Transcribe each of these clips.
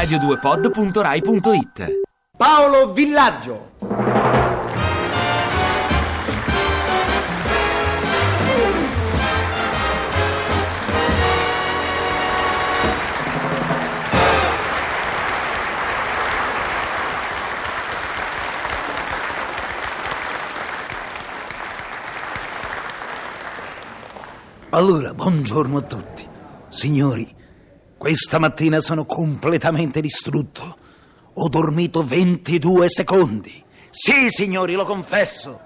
radio2pod.rai.it Paolo Villaggio. Allora, buongiorno a tutti. Signori, questa mattina sono completamente distrutto. Ho dormito 22 secondi. Sì, signori, lo confesso.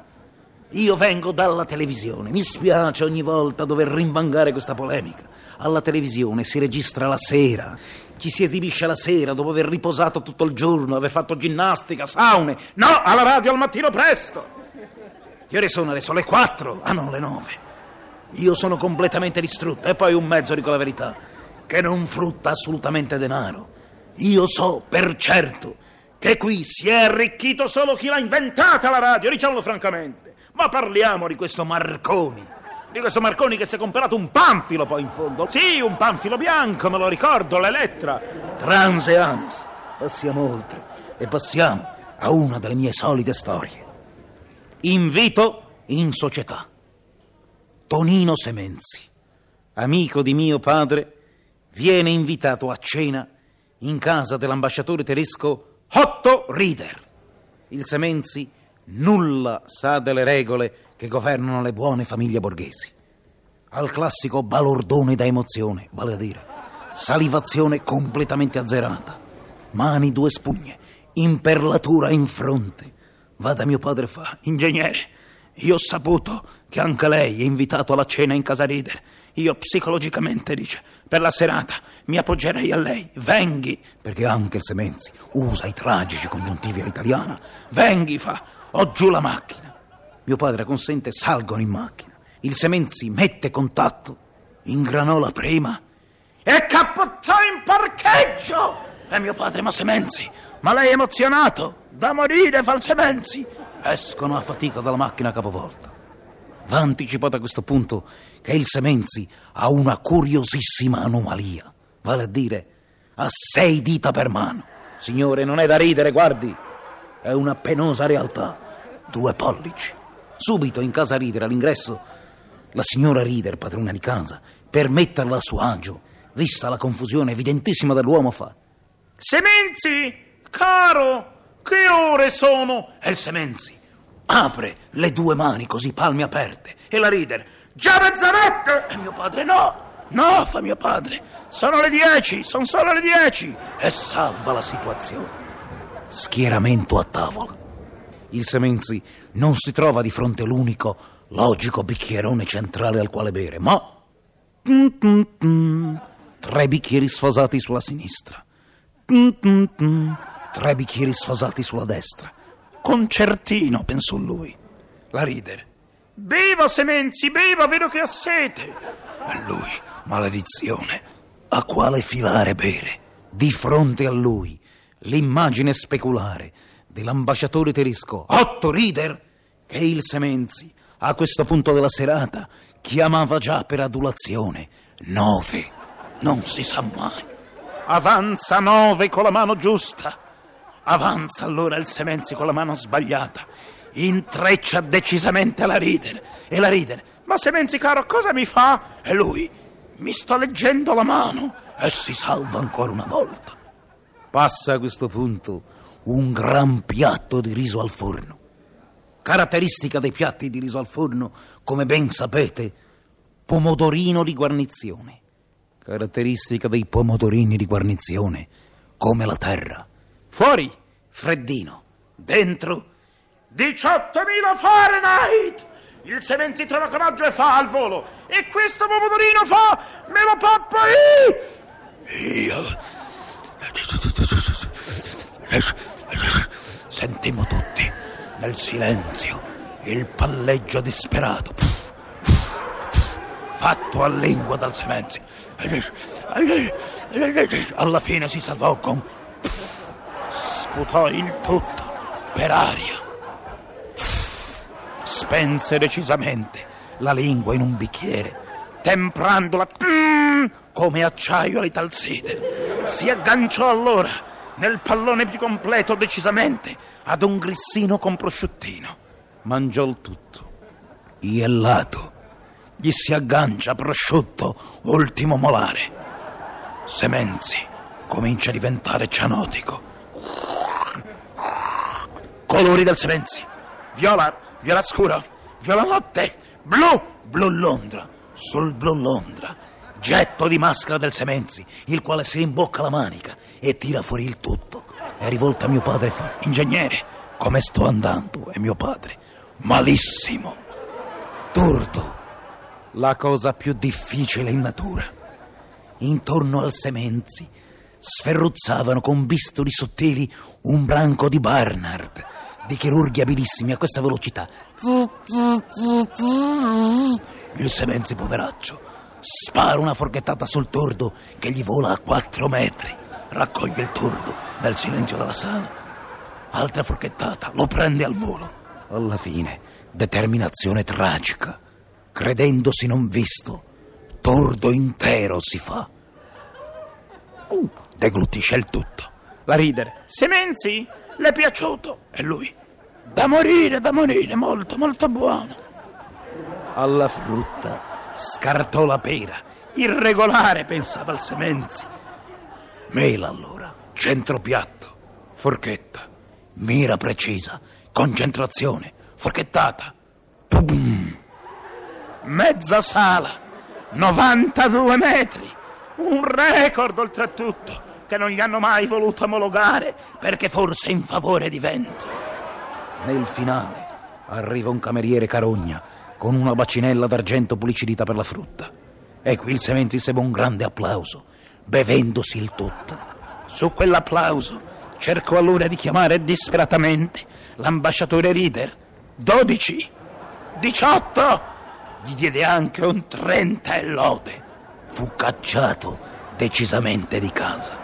Io vengo dalla televisione. Mi spiace ogni volta dover rimbangare questa polemica. Alla televisione si registra la sera. Ci si esibisce la sera dopo aver riposato tutto il giorno, aver fatto ginnastica, saune. No, alla radio al mattino presto. Che ore sono adesso? Le 4? Ah no, le 9. Io sono completamente distrutto e poi un mezzo, dico la verità, che non frutta assolutamente denaro. Io so per certo che qui si è arricchito solo chi l'ha inventata la radio, diciamolo francamente. Ma parliamo di questo Marconi. Di questo Marconi che si è comprato un panfilo poi in fondo. Sì, un panfilo bianco, me lo ricordo, l'Elettra. Transeams. Passiamo oltre e passiamo a una delle mie solite storie. Invito in società. Tonino Semenzi, amico di mio padre, viene invitato a cena in casa dell'ambasciatore tedesco Otto Rieder. Il Semenzi nulla sa delle regole che governano le buone famiglie borghesi. Al classico balordone da emozione, vale a dire, salivazione completamente azzerata, mani due spugne, imperlatura in fronte. Va da mio padre fa, ingegnere, io ho saputo che anche lei è invitato alla cena in casa Rider. Io psicologicamente, dice, per la serata mi appoggerei a lei. Venghi, perché anche il Semenzi usa i tragici congiuntivi all'italiana. Venghi, fa, ho giù la macchina. Mio padre consente, salgono in macchina. Il Semenzi mette contatto, ingranò la prima e cappottò in parcheggio. E mio padre, ma Semenzi, ma lei è emozionato? Da morire, fa il Semenzi. Escono a fatica dalla macchina capovolta. Va anticipato a questo punto che il Semenzi ha una curiosissima anomalia, vale a dire, ha sei dita per mano. Signore, non è da ridere, guardi, è una penosa realtà. Due pollici. Subito in casa Rider, all'ingresso, la signora Rider, padrona di casa, per metterla a suo agio, vista la confusione evidentissima dell'uomo, fa: Semenzi, caro, che ore sono? E il Semenzi apre le due mani così palme aperte e la Rider. Già mezzanotte! E mio padre no! No fa mio padre. Sono le dieci sono solo le dieci. E salva la situazione. Schieramento a tavola. Il Semenzi non si trova di fronte all'unico logico bicchierone centrale al quale bere ma tre bicchieri sfasati sulla sinistra. Tre bicchieri sfasati sulla destra concertino, pensò lui. La Rider. Beva, Semenzi, beva, vedo che ha sete. E lui, maledizione, a quale filare bere? Di fronte a lui, l'immagine speculare dell'ambasciatore tedesco Otto Rieder, che il Semenzi, a questo punto della serata, chiamava già per adulazione nove. Non si sa mai. Avanza nove con la mano giusta Avanza allora il Semenzi con la mano sbagliata. Intreccia decisamente la Rider. E la Rider, ma Semenzi caro, cosa mi fa? E lui, mi sto leggendo la mano. E si salva ancora una volta. Passa a questo punto un gran piatto di riso al forno. Caratteristica dei piatti di riso al forno, come ben sapete, pomodorino di guarnizione. Caratteristica dei pomodorini di guarnizione, come la terra Fuori, freddino. Dentro, 18.000 Fahrenheit! Il Sementi trova coraggio e fa al volo. E questo pomodorino fa, me lo pappa io. Sentimmo tutti, nel silenzio, il palleggio disperato. Fatto a lingua dal Semenzi. Alla fine si salvò con sputò il tutto per aria. Spense decisamente la lingua in un bicchiere, temprandola mm, come acciaio all'italside. Si agganciò allora nel pallone più completo decisamente ad un grissino con prosciuttino. Mangiò il tutto. Iellato. Gli si aggancia prosciutto, ultimo molare. Semenzi comincia a diventare cianotico. Colori del Semenzi. Viola, viola scuro, viola notte, blu, blu Londra, sul blu Londra. Getto di maschera del Semenzi, il quale si rimbocca la manica e tira fuori il tutto. E rivolta a mio padre e fa: Ingegnere, come sto andando? E mio padre: Malissimo. Torto. La cosa più difficile in natura. Intorno al Semenzi sferruzzavano con bisturi sottili un branco di Barnard, di chirurghi abilissimi a questa velocità. Il Semenzi, poveraccio, spara una forchettata sul tordo che gli vola a quattro metri. Raccoglie il tordo nel silenzio della sala. Altra forchettata, lo prende al volo. Alla fine, determinazione tragica. Credendosi non visto, tordo intero si fa. Deglutisce il tutto. La ridere. Semenzi, le è piaciuto? E lui. Da morire, da morire, molto, molto buono. Alla frutta scartò la pera. Irregolare, pensava il Semenzi. Mela allora, centro piatto, forchetta, mira precisa, concentrazione, forchettata. Pum! Mezza sala, 92 metri, un record oltretutto che non gli hanno mai voluto omologare perché forse in favore di vento. Nel finale arriva un cameriere carogna con una bacinella d'argento pulicidita per la frutta. E qui il Sementi segue un grande applauso, bevendosi il tutto. Su quell'applauso cercò allora di chiamare disperatamente l'ambasciatore Rieder. 12, 18, gli diede anche un 30 e lode. Fu cacciato decisamente di casa.